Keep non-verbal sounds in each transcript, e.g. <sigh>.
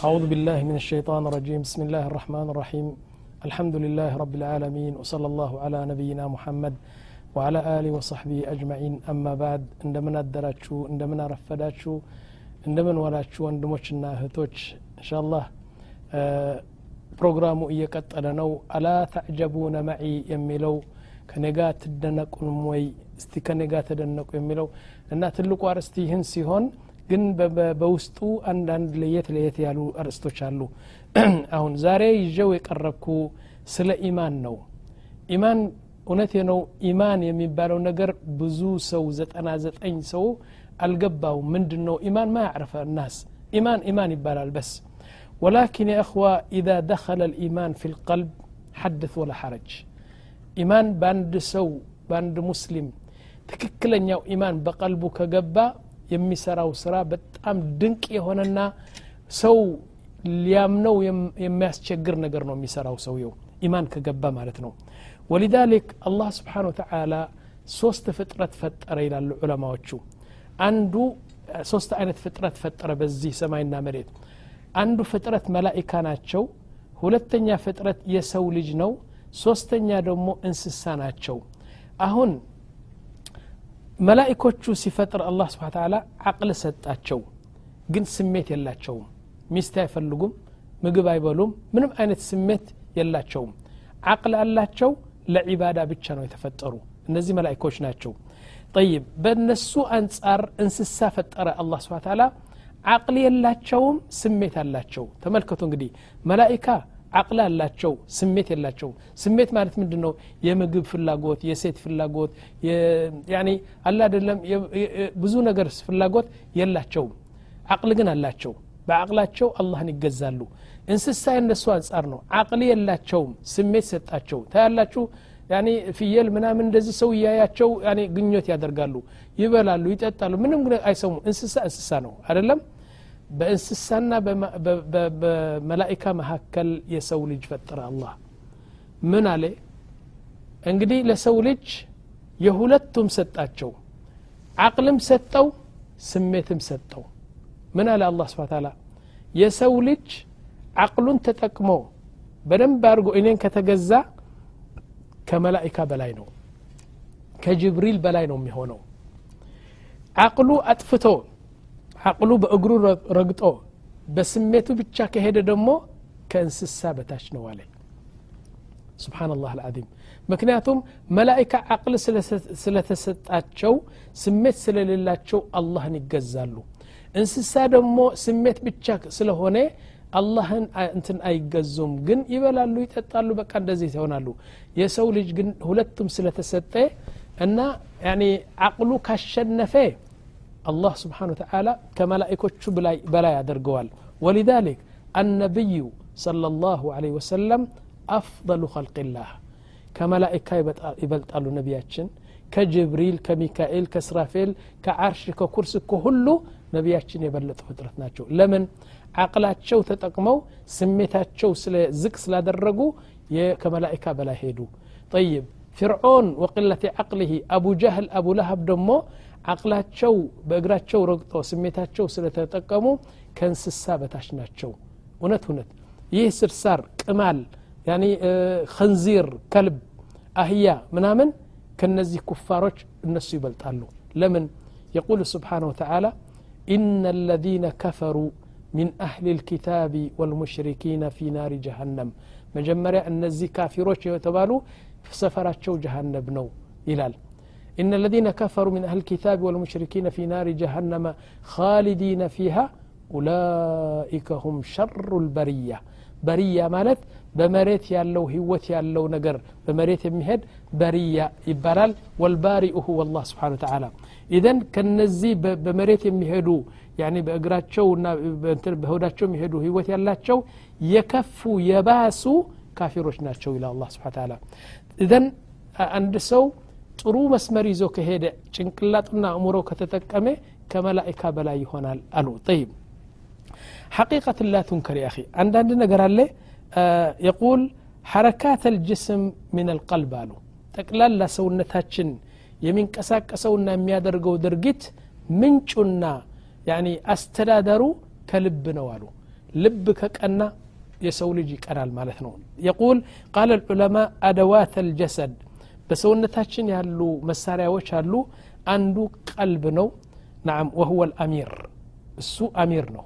أعوذ بالله من الشيطان الرجيم بسم الله الرحمن الرحيم الحمد لله رب العالمين وصلى الله على نبينا محمد وعلى آله وصحبه أجمعين أما بعد እንደምን አደራችሁ እንደምን አረፈዳችሁ እንደምን ዋላችሁ ወንድሞችና እህቶች እንሻላህ ፕሮግራሙ እየቀጠለ ነው አላ ተዕጀቡነ መዒ የሚለው ከኔጋ ትደነቁንም ወይ እስቲ ከኔጋ ተደነቁ የሚለው እና ትልቁ አርስቲ ይህን ሲሆን ግን በውስጡ አንዳንድ ለየት ለየት ያሉ አርእስቶች አሉ አሁን ዛሬ ይዤው የቀረብኩ ስለ ኢማን ነው ኢማን እውነቴ ነው ኢማን የሚባለው ነገር ብዙ ሰው ዘጠና ዘጠኝ ሰው አልገባው ምንድን ነው ኢማን ማ ያዕረፈ الناس ኢማን ኢማን ይባላል በስ ولكن يا أخوة إذا دخل الإيمان في القلب حدث ولا حرج ኢማን በአንድ ሰው በአንድ ሙስሊም ትክክለኛው ኢማን በቀልቡ ከገባ የሚሰራው ስራ በጣም ድንቅ የሆነና ሰው ሊያምነው የሚያስቸግር ነገር ነው የሚሰራው ሰውየው ኢማን ከገባ ማለት ነው። ወሊዛሊክ አላህ ስብሓን ወተላ ሶስት ፍጥረት ፈጠረ ይላሉ ዑለማዎቹ። አንዱ ሶስት አይነት ፍጥረት ፈጠረ በዚህ ሰማይና መሬት። አንዱ ፍጥረት መላኢካ ናቸው ሁለተኛ ፍጥረት የሰው ልጅ ነው ሶስተኛ ደግሞ እንስሳ ናቸው። አሁን መላኢኮቹ ሲፈጥር አላህ ስብሓን ተላ አቅል ሰጣቸው ግን ስሜት የላቸውም ሚስት አይፈልጉም ምግብ አይበሉም ምንም አይነት ስሜት የላቸውም አቅል አላቸው ለዒባዳ ብቻ ነው የተፈጠሩ እነዚህ መላኢኮች ናቸው ጠይብ በእነሱ አንጻር እንስሳ ፈጠረ አላህ ስብሓን ተላ አቅል የላቸውም ስሜት አላቸው ተመልከቱ እንግዲህ መላኢካ አቅል አላቸው ስሜት የላቸው ስሜት ማለት ምንድን ነው የምግብ ፍላጎት የሴት ፍላጎት አላ አደለም ብዙ ነገር ፍላጎት የላቸውም። አቅል ግን አላቸው። በአቅላቸው አላህን ይገዛሉ። እንስሳ የነሱ አንጻር ነው። አቅል የላቸውም ስሜት ሰጣቸው። ታያላችሁ? ፍየል ምናምን እንደዚህ ሰው እያያቸው ግኞት ያደርጋሉ። ይበላሉ ይጠጣሉ። ምንም አይሰሙ እንስሳ እንስሳ ነው አይደለም በእንስሳና በመላኢካ መካከል የሰው ልጅ ፈጠረ አላህ ምን አለ እንግዲህ ለሰው ልጅ የሁለቱም ሰጣቸው አቅልም ሰጠው ስሜትም ሰጠው ምን አለ አላህ ስብን ታላ የሰው ልጅ አቅሉን ተጠቅሞ በደንብ አድርጎ እኔን ከተገዛ ከመላኢካ በላይ ነው ከጅብሪል በላይ ነው የሚሆነው አቅሉ አጥፍቶ አቅሉ በእግሩ ረግጦ በስሜቱ ብቻ ከሄደ ደግሞ ከእንስሳ በታች ነው አለ። ስብሓንላህ አልዓዚም። ምክንያቱም መላኢካ አቅል ስለተሰጣቸው ስሜት ስለሌላቸው አላህን ይገዛሉ። እንስሳ ደግሞ ስሜት ብቻ ስለሆነ አላህን እንትን አይገዙም። ግን ይበላሉ ይጠጣሉ በቃ እንደዚህ ይሆናሉ። የሰው ልጅ ግን ሁለቱም ስለተሰጠ እና አቅሉ ካሸነፈ الله سبحانه وتعالى ከመላኢካ በላይ በላይ ያደርገዋል ولذلك النبي صلى الله عليه وسلم أفضل خلق الله. ከመላኢካ ይበልጣል ነቢያችን ከጅብሪል ከሚካኢል ከኢስራፊል ከዓርሽ ከኩርሲ ከሁሉ نبياتشن يبلت فترتنا شو لمن عقلات شو تتقمو سميتات شو زكس لا درقو كملائكة بلا هيدو طيب فرعون وقلة عقله أبو جهل أبو لهب دمو አቅላቸው በእግራቸው ረግጦ ስሜታቸው ስለተጠቀሙ ከእንስሳ በታች ናቸው እውነት እውነት ይህ ስርሳር ቅማል ያኒ ከንዚር ከልብ አህያ ምናምን ከነዚህ ኩፋሮች እነሱ ይበልጣሉ ለምን يقول سبحانه وتعالى إن الذين كفروا من أهل الكتاب والمشركين في نار جهنم مجمريا النزي كافروش يتبالو سفراتشو جهنم نو إلال إن الذين كفروا من أهل الكتاب والمشركين في نار جهنم خالدين فيها أولئك هم شر البرية. برية مالت بمريت يالو هوت يالو نقر بمريت يمهد برية يبالال والبارئ هو الله سبحانه وتعالى إذن كنزي بمريت يمهدو يعني بأقراتشو بهوداتشو يمهدو هوت يالاتشو يكفوا يباسوا كافروش ناتشو إلى الله سبحانه وتعالى إذن عند سو ጥሩ መስመር ይዞ ከሄደ ጭንቅላጡና እሙሮ ከተጠቀመ ከመላኢካ በላይ ይሆናል አሉ ጠይብ ሐቂቀት ላ ቱንከር ያኺ አንዳንድ ነገር አለ የቁል ሐረካት አልጅስም ምን አልቀልብ አሉ ጠቅላላ ሰውነታችን የሚንቀሳቀሰውና የሚያደርገው ድርጊት ምንጩና ያኒ አስተዳደሩ ከልብ ነው አሉ ልብ ከቀና የሰው ልጅ ይቀናል ማለት ነው የቁል ቃል ልዑለማ አደዋት አልጀሰድ በሰውነታችን ያሉ መሳሪያዎች አሉ አንዱ ቀልብ ነው ናም ወሁወ ልአሚር እሱ አሚር ነው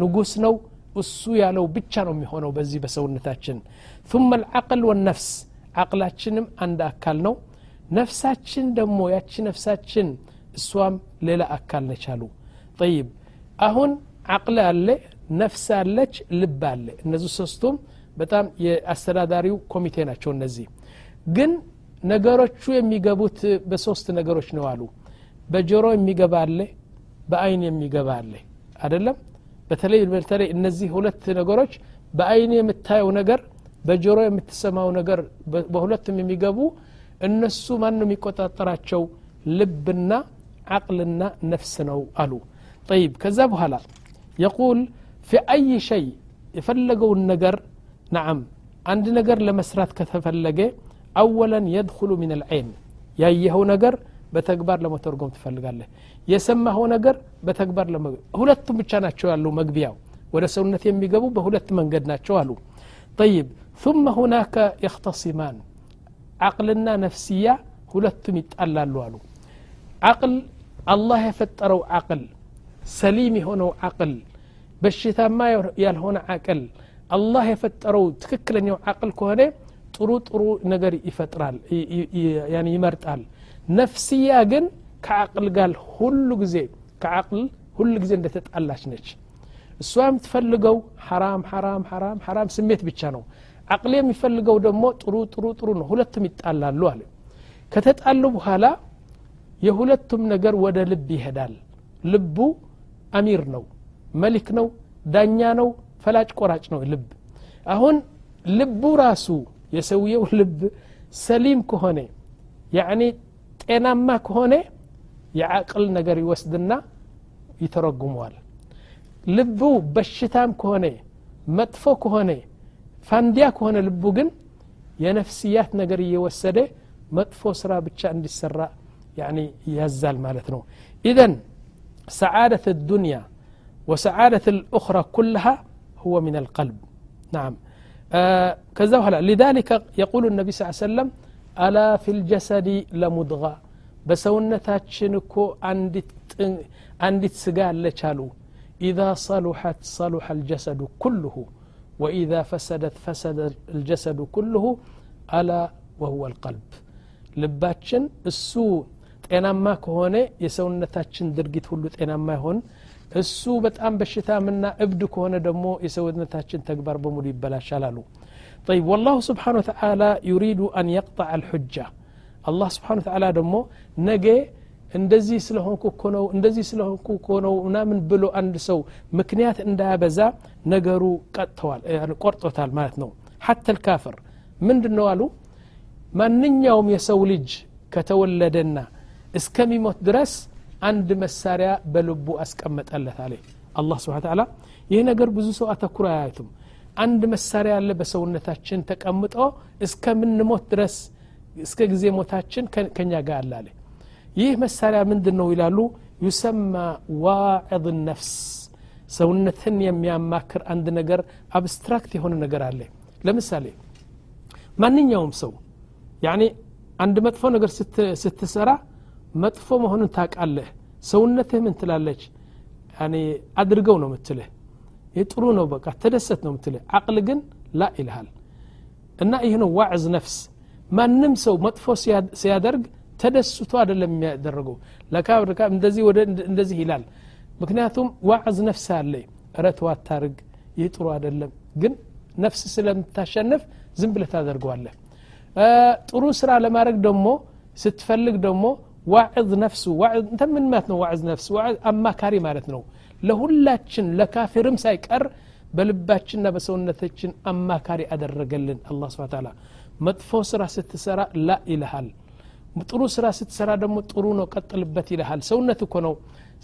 ንጉስ ነው እሱ ያለው ብቻ ነው የሚሆነው በዚህ በሰውነታችን ثم العقل والنفس አቅላችንም አንድ አካል ነው ነፍሳችን ደግሞ ያቺ ነፍሳችን እሷም ሌላ አካል ነች አሉ ጠይብ አሁን አቅል አለ ነፍስ አለች ልብ አለ እነዚህ ሶስቱም በጣም የአስተዳዳሪው ኮሚቴ ናቸው እነዚህ ግን ነገሮቹ የሚገቡት በሶስት ነገሮች ነው አሉ። በጆሮ የሚገባ አለ በአይን የሚገባ አለ። አደለም በተለይ በተለይ እነዚህ ሁለት ነገሮች በአይን የምታየው ነገር በጆሮ የምትሰማው ነገር በሁለቱም የሚገቡ እነሱ ማን የሚቆጣጠራቸው? ልብና ነፍስ ነው አሉ። ጠይብ። ከዛ በኋላ የቁል ፊ አይ ሸይ የፈለገውን ነገር ናዓም አንድ ነገር ለመስራት ከተፈለገ አወለን የድኩሉ ምን ልዐይን ያየኸው ነገር በተግባር ለመተርጎም ትፈልጋለህ የሰማኸው ነገር በተግባር ሁለቱም ብቻ ናቸው ያሉ መግቢያው ወደ ሰውነት የሚገቡ በሁለት መንገድ ናቸው አሉ طيب ثم هناك يختصمان عقلنا نفسية ሁለቱም ይጣላሉ አሉ አቅል አላህ የፈጠረው አቅል ሰሊም የሆነው አቅል በሽታማ ያልሆነ አቅል አላህ የፈጠረው ትክክለኛው አቅል ከሆነ ጥሩ ጥሩ ነገር ይፈጥራል ይመርጣል። ነፍስያ ግን ከአቅል ጋር ሁሉ ጊዜ ከአቅል ሁሉ ጊዜ እንደተጣላች ነች። እሷ የምትፈልገው ሐራም ሐራም ሐራም ሐራም ስሜት ብቻ ነው። አቅል የሚፈልገው ደግሞ ጥሩ ጥሩ ጥሩ ነው። ሁለቱም ይጣላሉ አለ። ከተጣሉ በኋላ የሁለቱም ነገር ወደ ልብ ይሄዳል። ልቡ አሚር ነው መሊክ ነው ዳኛ ነው ፈላጭ ቆራጭ ነው ልብ። አሁን ልቡ ራሱ የሰውየው ልብ ሰሊም ከሆነ ያኒ ጤናማ ከሆነ የአቅል ነገር ይወስድና ይተረጉመዋል ልቡ በሽታም ከሆነ መጥፎ ከሆነ ፋንዲያ ከሆነ ልቡ ግን የነፍስያት ነገር እየወሰደ መጥፎ ስራ ብቻ እንዲሰራ ያዛል ማለት ነው ኢዘን ሰዓደት الዱንያ وسعادة الأخرى كلها هو من القلب نعم آه كذا وهلا لذلك يقول النبي صلى الله عليه وسلم ألا في الجسد لمضغة بسونتاتشن كو عندت سقال لشالو إذا صلحت صلح الجسد كله وإذا فسدت فسد الجسد كله ألا وهو القلب ልባችን እሱ ጤናማ ከሆነ የሰውነታችን ድርጊት ሁሉ ጤናማ ይሆን እሱ በጣም በሽታምና እብድ ከሆነ ደግሞ የሰውነታችን ተግባር በሙሉ ይበላሻል አሉ طيب والله سبحانه وتعالى يريد أن يقطع الحجة الله سبحانه وتعالى ደሞ ነገ እንደዚህ ስለሆንኩ እኮ ነው እንደዚህ ስለሆንኩ እኮ ነው ምናምን ብሎ አንድ ሰው ምክንያት እንዳያበዛ ነገሩ ቀጥተዋል ቆርጦታል ማለት ነው ሐተ ልካፍር ምንድን ነው አሉ ማንኛውም የሰው ልጅ ከተወለደና እስከሚሞት ድረስ አንድ መሳሪያ በልቡ አስቀመጠለት አለ። አላህ ስብን ተላ ይህ ነገር ብዙ ሰው አተኩሮ አያዩትም። አንድ መሳሪያ አለ በሰውነታችን ተቀምጦ እስከምንሞት ድረስ እስከ ጊዜ ሞታችን ከኛ ጋር አለ አለ። ይህ መሳሪያ ምንድን ነው ይላሉ? ዩሰማ ዋዕድ ነፍስ። ሰውነትን የሚያማክር አንድ ነገር አብስትራክት የሆነ ነገር አለ። ለምሳሌ ማንኛውም ሰው ያኒ አንድ መጥፎ ነገር ስትሰራ መጥፎ መሆኑን ታቃለህ ሰውነትህ ምን ትላለች አድርገው ነው ምትልህ ይህ ጥሩ ነው በቃ ተደሰት ነው ምትልህ አቅል ግን ላ ይልሃል እና ይህ ነው ዋዕዝ ነፍስ ማንም ሰው መጥፎ ሲያደርግ ተደስቶ አይደለም የሚያደረገው ለካ እንደዚህ ወደ እንደዚህ ይላል ምክንያቱም ዋዕዝ ነፍስ አለ እረተው አታርግ ይህ ጥሩ አይደለም ግን ነፍስ ስለምታሸንፍ ዝም ብለህ ታደርገዋለህ ጥሩ ስራ ለማድረግ ደግሞ ስትፈልግ ደግሞ ዋዕዝ ነፍሱ እንተ ምን ማለት ነው ዋዕዝ ነፍስ አማካሪ ማለት ነው ለሁላችን ለካፊርም ሳይቀር በልባችንና በሰውነታችን አማካሪ አደረገልን አላ ስብን ታላ መጥፎ ስራ ስትሰራ ላ ይልሃል ጥሩ ስራ ስትሰራ ደግሞ ጥሩ ነው ቀጥልበት ይልሃል ሰውነት እኮ ነው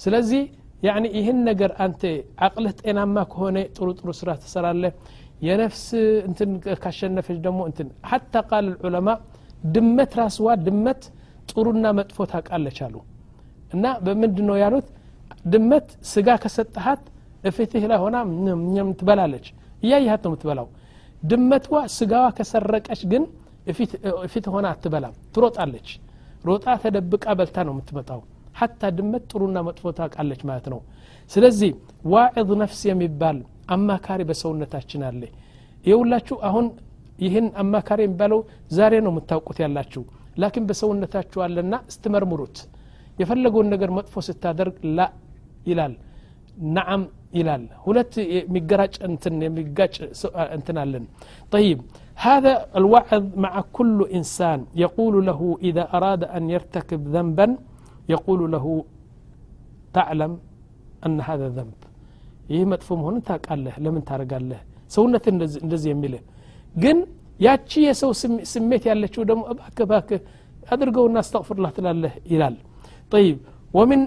ስለዚህ ያኒ ይህን ነገር አንተ አቅልህ ጤናማ ከሆነ ጥሩ ጥሩ ስራ ትሰራለህ የነፍስ እንትን ካሸነፈች ደግሞ እንትን ሀታ ቃል ዑለማ ድመት ራስዋ ድመት ጥሩና መጥፎ ታውቃለች አሉ። እና በምንድ ነው ያሉት? ድመት ስጋ ከሰጠሃት እፊትህ ላይ ሆና ትበላለች። እያየሃት ነው የምትበላው። ድመትዋ ስጋዋ ከሰረቀች ግን ፊት ሆና አትበላም ትሮጣለች። ሮጣ ተደብቃ በልታ ነው የምትመጣው። ሐታ ድመት ጥሩና መጥፎ ታውቃለች ማለት ነው። ስለዚህ ዋዕظ ነፍስ የሚባል አማካሪ በሰውነታችን አለ። የሁላችሁ አሁን ይህን አማካሪ የሚባለው ዛሬ ነው የምታውቁት ያላችሁ ላኪን በሰውነታችሁ አለና ስትመርምሩት የፈለገውን ነገር መጥፎ ስታደርግ ላ ይላል ነዓም ይላል ሁለት የሚገራጭ እንትን የሚጋጭ እንትን አለን طيب هذا الوعظ مع كل إنسان يقول له إذا أراد أن يرتكب ذنبا يقول له تعلم أن هذا ذنب ይህ መጥፎ መሆኑን ታውቃለህ ለምን ታደርጋለህ ሰውነት እንደዚህ የሚልህ ግን ያቺ የሰው ስሜት ያለችው ደግሞ እባክባክ አድርገውና አስተቅፍርላ ትላለህ ይላል ጠይብ ወምን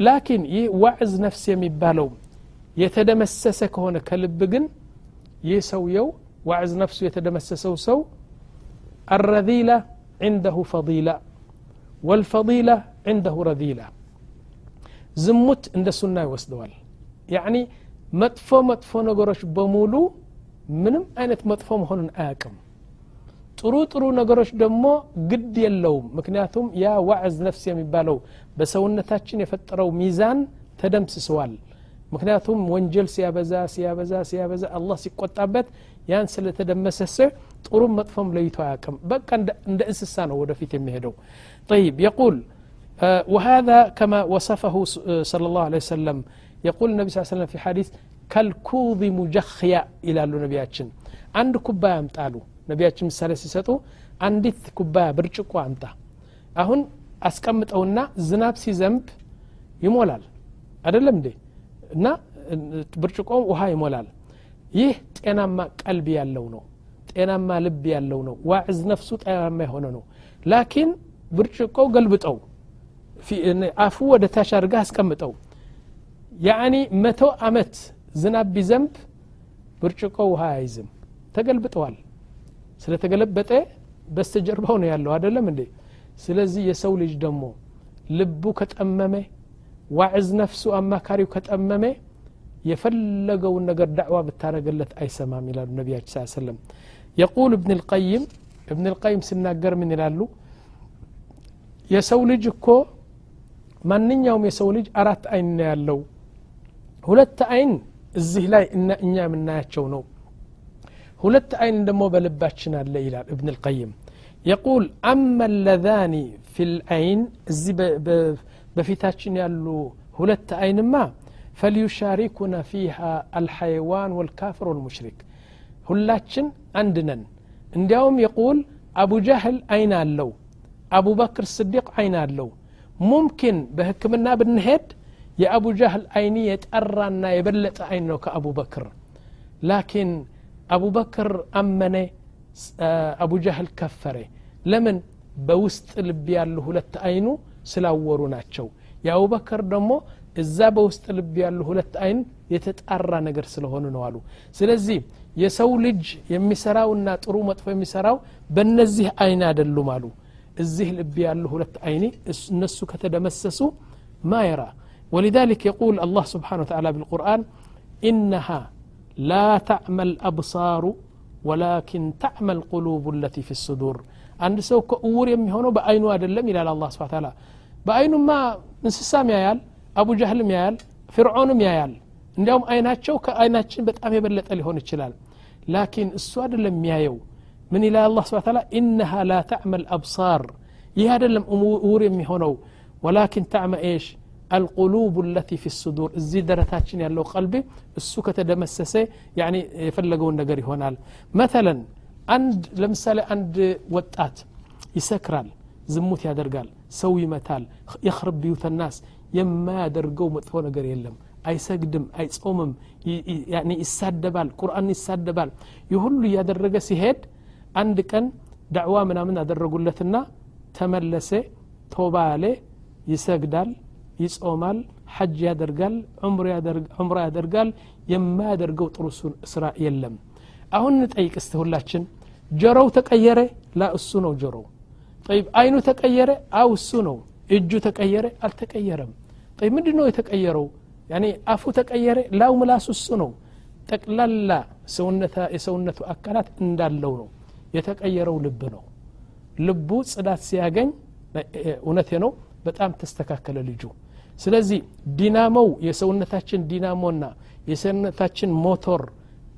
ላኪን ይህ ዋዕዝ ነፍስ የሚባለው የተደመሰሰ ከሆነ ከልብ ግን ይህ ሰውየው ዋዕዝ ነፍሱ የተደመሰሰው ሰው الرذيلة عنده فضيلة والفضيلة عنده رذيلة ዝሙት እንደ ሱና ይወስደዋል ያዕኒ መጥፎ መጥፎ ነገሮች በሙሉ ምንም አይነት መጥፎ መሆኑን አያቅም ጥሩ ጥሩ ነገሮች ደግሞ ግድ የለውም ምክንያቱም ያ ዋዕዝ ነፍስ የሚባለው በሰውነታችን የፈጠረው ሚዛን ተደምስሰዋል ምክንያቱም ወንጀል ሲያበዛ ሲያበዛ ሲያበዛ አላህ ሲቆጣበት ያን ስለተደመሰሰ ጥሩም መጥፎም ለይቶ አያቅም በቃ እንደ እንስሳ ነው ወደፊት የሚሄደው طيب يقول وهذا كما وصفه صلى الله عليه وسلم يقول النبي صلى الله عليه وسلم في حديث كالكوظ مجخيا إلى ነቢያችን አንድ ኩባያ አምጣሉ ነቢያችን ምሳሌ ሲሰጡ አንዲት ኩባያ ብርጭቆ አምጣ። አሁን አስቀምጠውና ዝናብ ሲዘንብ ይሞላል። አደለም እንዴ? እና ብርጭቆ ውሃ ይሞላል። ይህ ጤናማ ቀልብ ያለው ነው። ጤናማ ልብ ያለው ነው። ዋዕዝ ነፍሱ ጤናማ የሆነ ነው። ላኪን ብርጭቆው ገልብጠው አፉ ወደ ታች አድርጋ አስቀምጠው። ያኒ መቶ አመት ዝናብ ቢዘንብ ብርጭቆ ውሃ አይዝም። ተገልብጠዋል ስለተገለበጠ በስተጀርባው ነው ያለው። አደለም እንዴ? ስለዚህ የሰው ልጅ ደግሞ ልቡ ከጠመመ ዋዕዝ ነፍሱ አማካሪው ከጠመመ የፈለገውን ነገር ዳዕዋ ብታረገለት አይሰማም ይላሉ ነቢያችን ስ ሰለም የቁል እብን ልቀይም እብን ልቀይም ሲናገር ምን ይላሉ? የሰው ልጅ እኮ ማንኛውም የሰው ልጅ አራት አይን ነው ያለው። ሁለት አይን እዚህ ላይ እኛ የምናያቸው ነው هلت أين دمو بلباتشنا الليلة ابن القيم يقول أما اللذان في العين الزب بفتاتشنا اللو هلت أين ما فليشاركنا فيها الحيوان والكافر والمشرك هلاتشن عندنا عندهم يقول أبو جهل أين اللو أبو بكر الصديق أين اللو ممكن بهكمنا بنهد يا أبو جهل أيني يتقرى أن يبلت أينه أبو بكر لكن አቡ በክር አመነ አቡ ጃህል ከፈረ ለምን በውስጥ ልብ ያሉ ሁለት አይኑ ስላወሩ ናቸው የአቡበከር ደግሞ እዛ በውስጥ ልብ ያሉ ሁለት አይን የተጣራ ነገር ስለሆኑ ነው አሉ ስለዚህ የሰው ልጅ የሚሰራውና ጥሩ መጥፎ የሚሰራው በእነዚህ አይን አይደሉም አሉ እዚህ ልብ ያሉ ሁለት አይኒ እነሱ ከተደመሰሱ ما يرى ولذلك يقول الله سبحانه وتعالى بالقرآن إنها لا تعمى الأبصار ولكن تعمى القلوب التي في الصدور عند سو كأور يمهونو بأينو أدلم إلى الله سبحانه وتعالى بأينو ما እንስሳም ያያል አቡ ጃህልም ያያል ፍርዖንም ያያል እንዲያውም አይናቸው ከአይናችን በጣም የበለጠ ሊሆን ይችላል ላኪን እሱ አይደለም የሚያየው ምን ይላል አላህ ስብሐ ተዓላ ኢነሃ ላ ተዕመል አብሳር ይህ አይደለም እውር የሚሆነው ወላኪን ተዕመ ኤሽ አልቁሉብ ለቲ ፊ ሱዱር እዚህ ደረታችን ያለው ቀልቢ እሱ ከተደመሰሰ ያኒ የፈለገውን ነገር ይሆናል መተለን አንድ ለምሳሌ አንድ ወጣት ይሰክራል ዝሙት ያደርጋል ሰው ይመታል የኽርብ ቢዩተ ናስ የማያደርገው መጥፎ ነገር የለም አይሰግድም አይጾምም ይሳደባል ቁርአን ይሳደባል ይህ ሁሉ እያደረገ ሲሄድ አንድ ቀን ዳዕዋ ምናምን አደረጉለትና ተመለሰ ቶባ ያለ ይሰግዳል ይጾማል ሐጅ ያደርጋል ዑምራ ያደርጋል። የማያደርገው ጥሩ ስራ የለም። አሁን እንጠይቅ እስቲ ሁላችን ጆሮው ተቀየረ? ላ እሱ ነው ጆሮው። ጠይብ አይኑ ተቀየረ? አው እሱ ነው። እጁ ተቀየረ? አልተቀየረም። ጠይብ ምንድ ነው የተቀየረው? ያኒ አፉ ተቀየረ? ላው ምላሱ እሱ ነው። ጠቅላላ የሰውነቱ አካላት እንዳለው ነው። የተቀየረው ልብ ነው። ልቡ ጽዳት ሲያገኝ እውነቴ ነው በጣም ተስተካከለ ልጁ ስለዚህ ዲናሞው የሰውነታችን ዲናሞና የሰውነታችን ሞቶር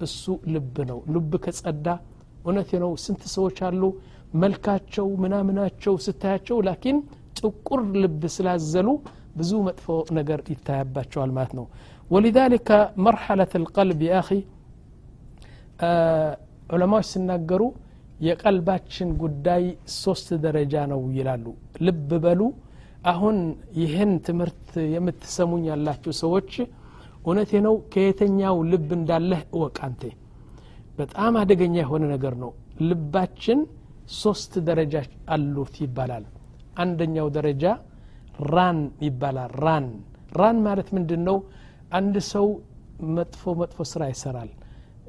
እሱ ልብ ነው ልብ ከጸዳ እውነቴ ነው ስንት ሰዎች አሉ መልካቸው ምናምናቸው ስታያቸው ላኪን ጥቁር ልብ ስላዘሉ ብዙ መጥፎ ነገር ይታያባቸዋል ማለት ነው ولذلك مرحلة القلب يا أخي ዑለማዎች ሲናገሩ የቀልባችን ጉዳይ ሶስት ደረጃ ነው ይላሉ ልብ በሉ አሁን ይህን ትምህርት የምትሰሙኝ ያላችሁ ሰዎች እውነቴ ነው ከየተኛው ልብ እንዳለህ እወቅ በጣም አደገኛ የሆነ ነገር ነው። ልባችን ሶስት ደረጃ አሉት ይባላል። አንደኛው ደረጃ ራን ይባላል። ራን ራን ማለት ምንድን ነው አንድ ሰው መጥፎ መጥፎ ስራ ይሰራል።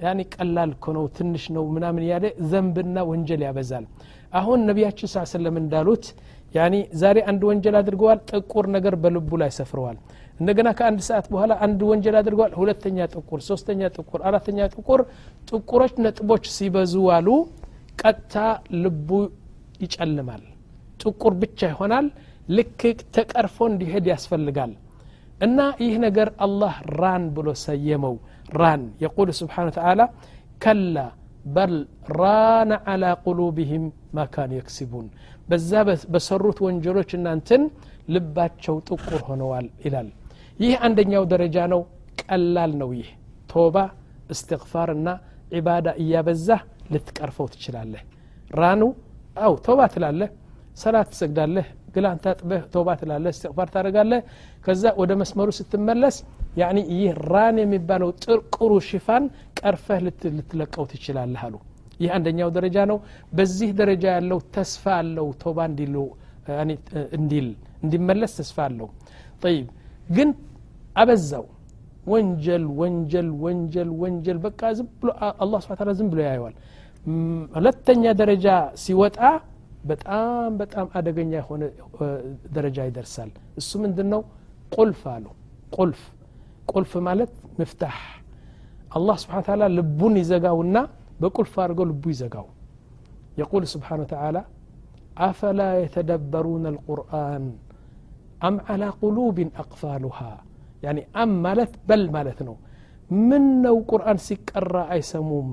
ያኒ ቀላል እኮ ነው ትንሽ ነው ምናምን ያለ ዘንብና ወንጀል ያበዛል። አሁን ነቢያችን ስ ሰለም እንዳሉት ያኒ ዛሬ አንድ ወንጀል አድርገዋል ጥቁር ነገር በልቡ ላይ ሰፍረዋል። እንደገና ከአንድ ሰዓት በኋላ አንድ ወንጀል አድርገዋል ሁለተኛ ጥቁር ሶስተኛ ጥቁር አራተኛ ጥቁር ጥቁሮች ነጥቦች ሲበዙ አሉ። ቀጥታ ልቡ ይጨልማል። ጥቁር ብቻ ይሆናል ልክ ተቀርፎ እንዲሄድ ያስፈልጋል። እና ይህ ነገር አላህ ራን ብሎ ሰየመው። ራን የቁል ስብሓን ተዓላ ከላ በል ራነ ዓላ ቁሉብህም ማ ካኑ የክስቡን በዛ በሰሩት ወንጀሎች እናንትን ልባቸው ጥቁር ሆነዋል ይላል። ይህ አንደኛው ደረጃ ነው። ቀላል ነው ይህ። ቶባ እስትግፋር እና ዒባዳ እያበዛህ ልትቀርፈው ትችላለህ። ራኑ አው ቶባ ትላለህ። ሰላት ትሰግዳለህ። ግላን ታጥበህ ቶባ ትላለህ። እስትግፋር ታደርጋለህ። ከዛ ወደ መስመሩ ስትመለስ ያኒ ይህ ራን የሚባለው ጥርቁሩ ሽፋን ቀርፈህ ልትለቀው ትችላለህ አሉ ይህ አንደኛው ደረጃ ነው በዚህ ደረጃ ያለው ተስፋ አለው ቶባ እንዲሉ እንዲል እንዲመለስ ተስፋ አለው ጠይብ ግን አበዛው ወንጀል ወንጀል ወንጀል ወንጀል በቃ ዝም ብሎ አላህ ስብሐ ተዓላ ዝም ብሎ ያየዋል ሁለተኛ ደረጃ ሲወጣ በጣም በጣም አደገኛ የሆነ ደረጃ ይደርሳል እሱ ምንድን ነው ቁልፍ አሉ ቁልፍ ቁልፍ ማለት ምፍታሕ አላህ ስብሓን ታላ ልቡን ይዘጋውና በቁልፍ አድርገው ልቡ ይዘጋው የቁል ስብሓን ተዓላ አፈላ የተደበሩን አልቁርአን አም ዓላ ቁሉብን አቅፋሉሃ ያኒ አም ማለት በል ማለት ነው ምን ነው ቁርአን ሲቀራ አይሰሙም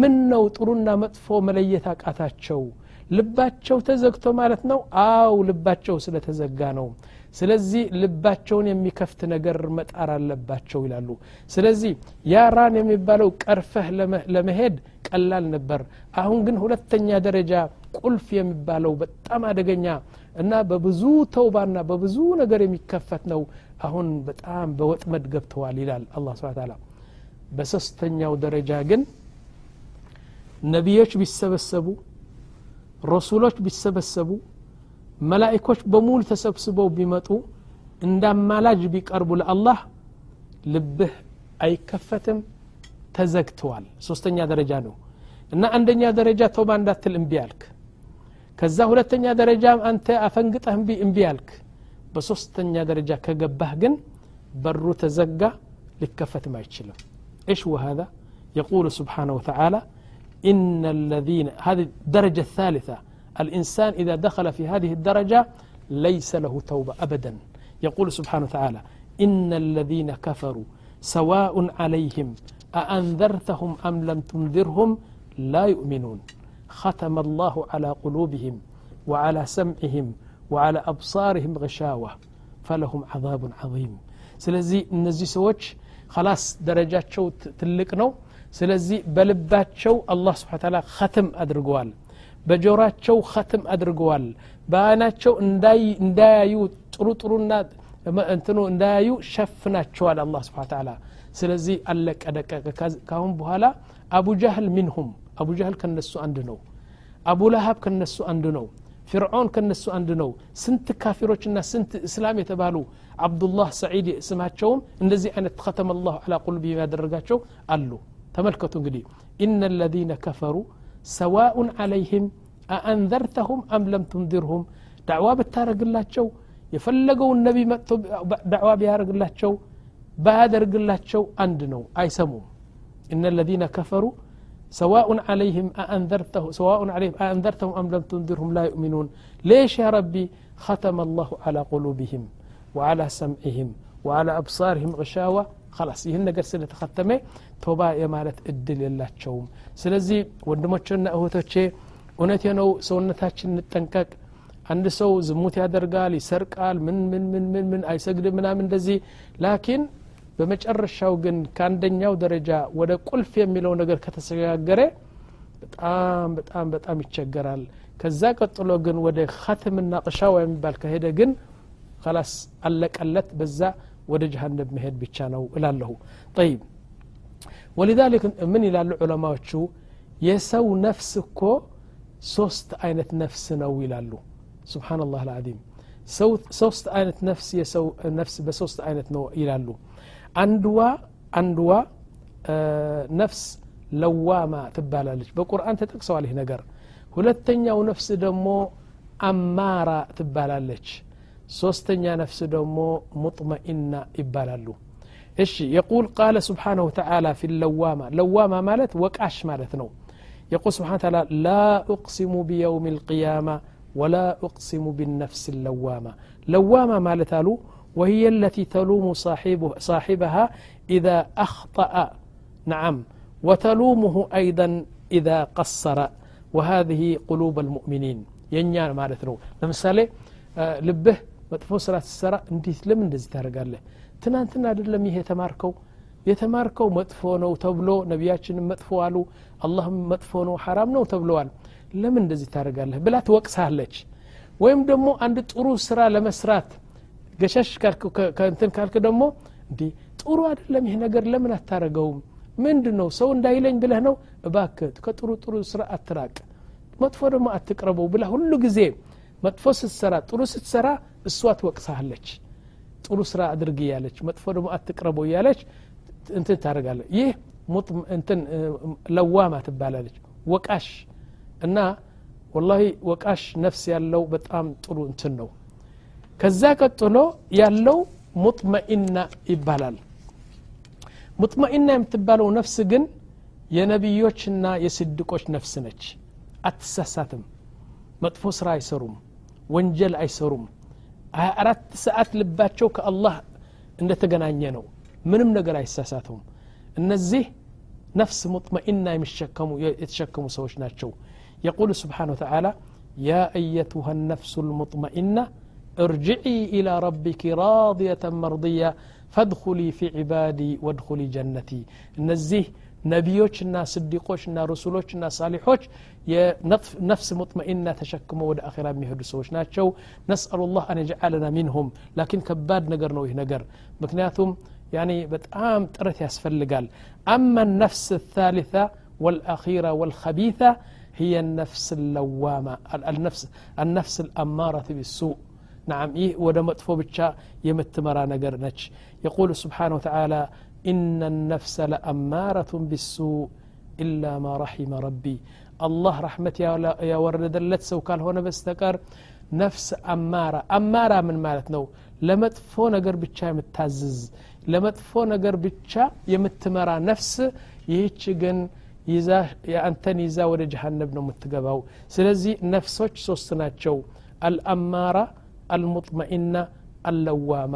ምን ነው ጥሩና መጥፎ መለየት አቃታቸው ልባቸው ተዘግቶ ማለት ነው አው ልባቸው ስለተዘጋ ነው ስለዚህ ልባቸውን የሚከፍት ነገር መጣር አለባቸው ይላሉ። ስለዚህ ያ ራን የሚባለው ቀርፈህ ለመሄድ ቀላል ነበር። አሁን ግን ሁለተኛ ደረጃ ቁልፍ የሚባለው በጣም አደገኛ እና በብዙ ተውባና በብዙ ነገር የሚከፈት ነው። አሁን በጣም በወጥመድ ገብተዋል ይላል አላ ስብን ታላ በሶስተኛው ደረጃ ግን ነቢዮች ቢሰበሰቡ ረሱሎች ቢሰበሰቡ መላኢኮች በሙሉ ተሰብስበው ቢመጡ እንዳማላጅ ቢቀርቡ ለአላህ ልብህ አይከፈትም ተዘግተዋል ሶስተኛ ደረጃ ነው እና አንደኛ ደረጃ ተውባ እንዳትል እምቢ አልክ ከዛ ሁለተኛ ደረጃ አንተ አፈንግጠህ እምቢ እምቢ አልክ በሶስተኛ ደረጃ ከገባህ ግን በሩ ተዘጋ ሊከፈትም አይችልም ايش وهذا يقول سبحانه وتعالى إن الذين هذه الدرجة الثالثة الإنسان إذا دخل في هذه الدرجة ليس له توبة أبدا يقول سبحانه وتعالى إن الذين كفروا سواء عليهم أأنذرتهم أم لم تنذرهم لا يؤمنون ختم الله على قلوبهم وعلى سمعهم وعلى أبصارهم غشاوة فلهم عذاب عظيم ስለዚህ እነዚህ ሰዎች خلاص ደረጃቸው ትልቅ ነው ስለዚህ በልባቸው አላህ ስብሓን ታላ ኸትም አድርገዋል በጆራቸው ኸትም አድርገዋል በአይናቸው እንዳያዩ ጥሩ ጥሩና እንትኑ እንዳያዩ ሸፍናቸዋል አላህ ስብሓን ታላ ስለዚህ አለቀ ደቀቀ ካሁን በኋላ አቡ ጃህል ሚንሁም አቡ ጃህል ከነሱ አንድ ነው አቡ ለሀብ ከነሱ አንድ ነው ፊርዖን ከነሱ አንድ ነው ስንት ካፊሮችና ስንት እስላም የተባሉ አብዱላህ ሰዒድ ስማቸውም እንደዚህ አይነት ከተመ ላሁ አላ ቁልቢህም ያደረጋቸው አሉ ተመልከቱ እንግዲህ ኢነ ለዚነ ከፈሩ ሰዋኡን አለይህም አአንዘርተሁም አም ለም ትንዚርሁም ዳዕዋ ብታረግላቸው የፈለገውን ነቢ መጥቶ ዳዕዋ ቢያደርግላቸው ባያደርግላቸው አንድ ነው አይሰሙም እነ ለዚነ ከፈሩ سواء عليهم أأنذرته سواء عليهم أأنذرتهم أم لم تنذرهم لا يؤمنون ليش يا ربي ختم الله على قلوبهم وعلى سمعهم وعلى أبصارهم غشاوة ላስ ይህን ነገር ስለተከተመ ቶባ የማለት እድል የላቸውም። ስለዚህ ወንድሞችና እህቶቼ እውነቴ ነው ሰውነታችን እንጠንቀቅ። አንድ ሰው ዝሙት ያደርጋል ይሰርቃል ምን ምን ምን ምን ምን አይሰግድም ምናምን እንደዚህ። ላኪን በመጨረሻው ግን ከአንደኛው ደረጃ ወደ ቁልፍ የሚለው ነገር ከተሸጋገረ በጣም በጣም በጣም ይቸገራል። ከዛ ቀጥሎ ግን ወደ ኸትምና ቅሻ የሚባል ከሄደ ግን ከላስ አለቀለት። በዛ ወደ ጀሃነብ መሄድ ብቻ ነው እላለሁ ጠይብ ወሊዛሊክ ምን ይላሉ ዑለማዎቹ የሰው ነፍስ እኮ ሶስት አይነት ነፍስ ነው ይላሉ ስብሓንላህ አልዓዚም ሶስት አይነት ነፍስ የሰው ነፍስ በሶስት አይነት ነው ይላሉ አንድዋ አንድዋ ነፍስ ለዋማ ትባላለች በቁርአን ተጠቅሰዋል ይህ ነገር ሁለተኛው ነፍስ ደግሞ አማራ ትባላለች ሶስተኛ ነፍስ ደግሞ ሙጥመኢና ይባላሉ እሺ የቁል ቃለ ስብሓንሁ ተዓላ ፊ ለዋማ ለዋማ ማለት ወቃሽ ማለት ነው يقول سبحانه وتعالى لا أقسم بيوم القيامة ولا أقسم بالنفس اللوامة لوامة مالت وهي التي تلوم صاحبه صاحبها إذا أخطأ نعم وتلومه أيضا إذا قصر وهذه قلوب المؤمنين ينيان مالت نو لمثالي ልብህ መጥፎ ስራ ትሰራ እንዴት ለምን እንደዚህ ታደርጋለህ? ትናንትና አይደለም ይሄ የተማርከው? የተማርከው መጥፎ ነው ተብሎ ነቢያችንም መጥፎ አሉ አላህም መጥፎ ነው ሐራም ነው ተብለዋል። ለምን እንደዚህ ታደርጋለህ ብላ ትወቅሳለች። ወይም ደግሞ አንድ ጥሩ ስራ ለመስራት ገሸሽ ከእንትን ካልክ ደግሞ እንዲ ጥሩ አይደለም ይህ ነገር ለምን አታረገውም ምንድ ነው ሰው እንዳይለኝ ብለህ ነው? እባክህ ከጥሩ ጥሩ ስራ አትራቅ መጥፎ ደግሞ አትቅረበው ብላ ሁሉ ጊዜ መጥፎ ስትሰራ ጥሩ ስትሰራ እሷ ትወቅሳለች። ጥሩ ስራ አድርግ እያለች መጥፎ ደግሞ አትቅረበው እያለች እንትን ታደርጋለ ይህ እንትን ለዋማ ትባላለች። ወቃሽ እና ወላሂ ወቃሽ ነፍስ ያለው በጣም ጥሩ እንትን ነው። ከዛ ቀጥሎ ያለው ሙጥመኢና ይባላል። ሙጥመኢና የምትባለው ነፍስ ግን የነቢዮችና የስድቆች ነፍስ ነች። አትሳሳትም። መጥፎ ስራ አይሰሩም ወንጀል አይሰሩም ሀያ አራት ሰዓት ልባቸው ከአላህ እንደተገናኘ ነው ምንም ነገር አይሳሳቱም እነዚህ ነፍስ ሙጥመኢና የሚሸከሙ የተሸከሙ ሰዎች ናቸው የቁል ስብሓን ወተዓላ ያ አየቱሃ ነፍሱ ልሙጥመኢና ارجعي إلى ربك راضية مرضية فادخلي في عبادي وادخلي جنتي እነዚህ ነቢዮችና ስዲቆችና ረሱሎችና ሳሊሖች የነፍስ ሙጥመኢና ተሸክመው ወደ አኼራ የሚሄዱ ሰዎች ናቸው ነስአሉ ላህ አን የጀዓለና ሚንሁም ላኪን ከባድ ነገር ነው ይህ ነገር ምክንያቱም ያኒ በጣም ጥረት ያስፈልጋል አማ ነፍስ الثالثة والأخيرة والخبيثة هي النفس اللوامة النفس النفس الأمارة بالسوء نعم إيه ودمت فوبتشا يمتمرا نقر نتش يقول سبحانه وتعالى إن النفس لأمارة بالسوء إلا ما رحم ربي الله رحمة يا ورد اللتس وكال هنا بستكر نفس أمارة أمارة من مالتنا لمتفو نقر بتشا يمتازز لمتفو نقر بتشا يمتمرا نفس يهيش جن ይዛ የአንተን ይዛ ወደ ጀሃነብ ነው የምትገባው ስለዚህ ነፍሶች ሶስት ናቸው አልአማራ አልሙጥመኢና አልለዋማ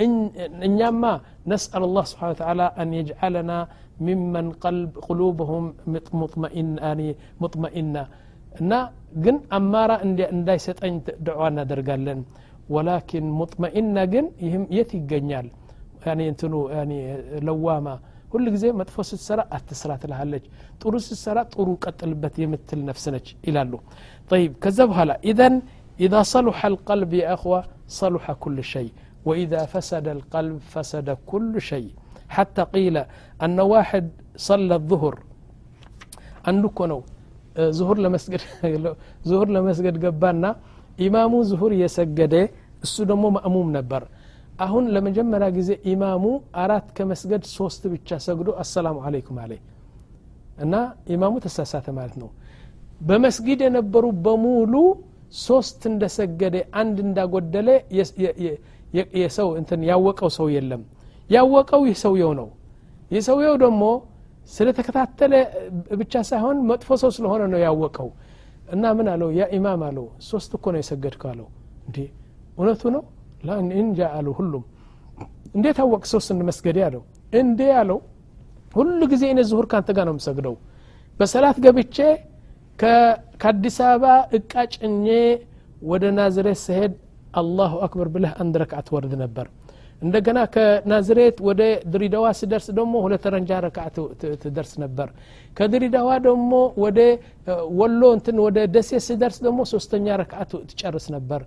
إن ما نسأل الله سبحانه وتعالى أن يجعلنا ممن قلب قلوبهم مطمئن يعني مطمئنة. نا جن أمارة إن داي ستأني دعوانا درجالن ولكن مطمئنة جن يهم يتي جنيال يعني ينتنو يعني لوامة كل جزء متفوس السراء التسرات لها لج طرس السراء طروك البت يمثل نفسنج إلى له طيب كذبها لا إذا إذا صلح القلب يا أخوة صلح كل شيء وإذا فسد القلب فسد كل شيء حتى قيل أن واحد صلى الظهر عندك ነው ዙሁር ለመስገድ <laughs> ዙሁር ለመስገድ ገባና ኢማሙ ዙሁር እየሰገደ እሱ ደግሞ ማእሙም ነበር አሁን ለመጀመሪያ ጊዜ ኢማሙ አራት ከመስገድ ሶስት ብቻ ሰግዶ አሰላሙ አለይኩም አለ እና ኢማሙ ተሳሳተ ማለት ነው በመስጊድ የነበሩ በሙሉ ሶስት እንደሰገደ አንድ እንዳጎደለ የሰው እንትን ያወቀው ሰው የለም። ያወቀው ይህ ሰውየው ነው። ይህ ሰውየው ደግሞ ስለተከታተለ ብቻ ሳይሆን መጥፎ ሰው ስለሆነ ነው ያወቀው። እና ምን አለው? ያ ኢማም አለው ሶስት እኮ ነው የሰገድከው አለው። እንዴ! እውነቱ ነው? እንጃ አሉ ሁሉም። እንዴት አወቅ ሶስት መስገዴ አለው። እንዴ! አለው። ሁሉ ጊዜ እኔ ዙሁር ካንተ ጋር ነው የምሰግደው። በሰላት ገብቼ ከአዲስ አበባ እቃ ጭኜ ወደ ናዝሬት ስሄድ አላሁ አክበር ብለህ አንድ ረክዓት ወርድ ነበር። እንደገና ከናዝሬት ወደ ድሪዳዋ ስደርስ ደግሞ ሁለት ረንጃ ረክዓ ትደርስ ነበር። ከድሪዳዋ ደግሞ ወደ ወሎ እንትን ወደ ደሴ ስደርስ ደግሞ ሶስተኛ ረክዓ ትጨርስ ነበር።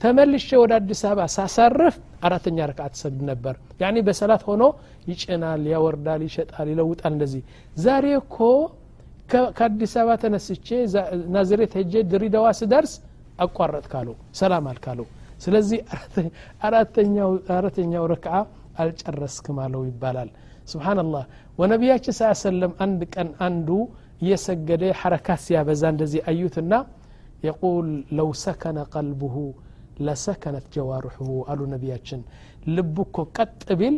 ተመልሼ ወደ አዲስ አበባ ሳሳርፍ አራተኛ ረክዓ ትሰግድ ነበር። ያኒ በሰላት ሆኖ ይጭናል ያወርዳል ይሸጣል ይለውጣል እንደዚህ። ዛሬ እኮ ከአዲስ አበባ ተነስቼ ናዝሬት ሄጄ ድሪዳዋ ስደርስ አቋረጥ ካለው ሰላም አልካለው ስለዚህ አራተኛው ረክዓ አልጨረስክም አለው ይባላል ስብሓንላህ ወነቢያችን ስ ሰለም አንድ ቀን አንዱ እየሰገደ ሐረካት ሲያበዛ እንደዚህ አዩትና የቁል ለው ሰከነ ቀልቡሁ ለሰከነት ጀዋርሑ አሉ ነቢያችን ልቡ እኮ ቀጥ ቢል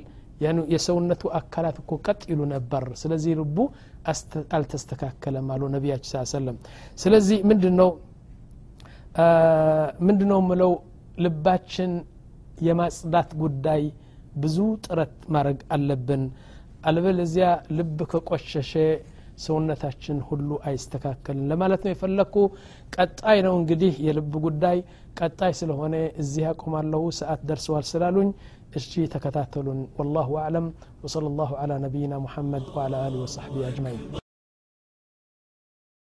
የሰውነቱ አካላት እኮ ቀጥ ይሉ ነበር ስለዚህ ልቡ አልተስተካከለም አሉ ነቢያችን ስ ሰለም ስለዚህ ምንድን ነው ምንድ ነው ምለው ልባችን የማጽዳት ጉዳይ ብዙ ጥረት ማድረግ አለብን አለበለዚያ ልብ ከቆሸሸ ሰውነታችን ሁሉ አይስተካከልም ለማለት ነው የፈለግኩ ቀጣይ ነው እንግዲህ የልብ ጉዳይ ቀጣይ ስለሆነ እዚህ ያቆማለሁ ሰዓት ደርሰዋል ስላሉኝ እሺ ተከታተሉን ወላሁ አለም ወሰለ ላሁ አላ ነቢይና ሙሐመድ ወአላ አሊ ወሳሕቢ አጅማይን